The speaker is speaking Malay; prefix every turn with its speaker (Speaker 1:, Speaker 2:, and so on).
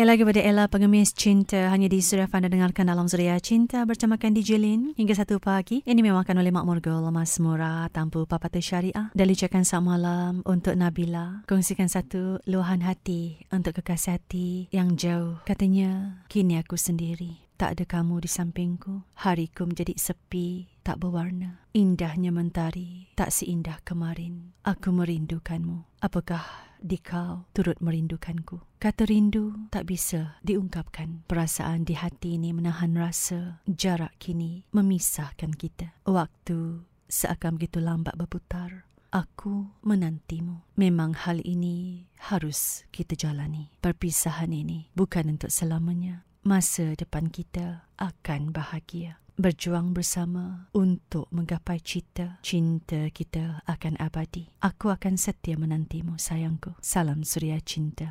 Speaker 1: Ella kepada Ella pengemis cinta hanya di Suria Fanda dengarkan dalam Suria Cinta bersamakan DJ Lin hingga satu pagi. Ini memangkan oleh Mak Morgul, Mas Murah, tanpa papata syariah. Dan ucapkan selamat malam untuk Nabila. Kongsikan satu luahan hati untuk kekasih hati yang jauh. Katanya, kini aku sendiri. Tak ada kamu di sampingku. Hariku menjadi sepi, tak berwarna. Indahnya mentari, tak seindah kemarin. Aku merindukanmu. Apakah di kau turut merindukanku. Kata rindu tak bisa diungkapkan. Perasaan di hati ini menahan rasa. Jarak kini memisahkan kita. Waktu seakan begitu lambat berputar. Aku menantimu. Memang hal ini harus kita jalani. Perpisahan ini bukan untuk selamanya. Masa depan kita akan bahagia berjuang bersama untuk menggapai cita. Cinta kita akan abadi. Aku akan setia menantimu, sayangku. Salam suria cinta.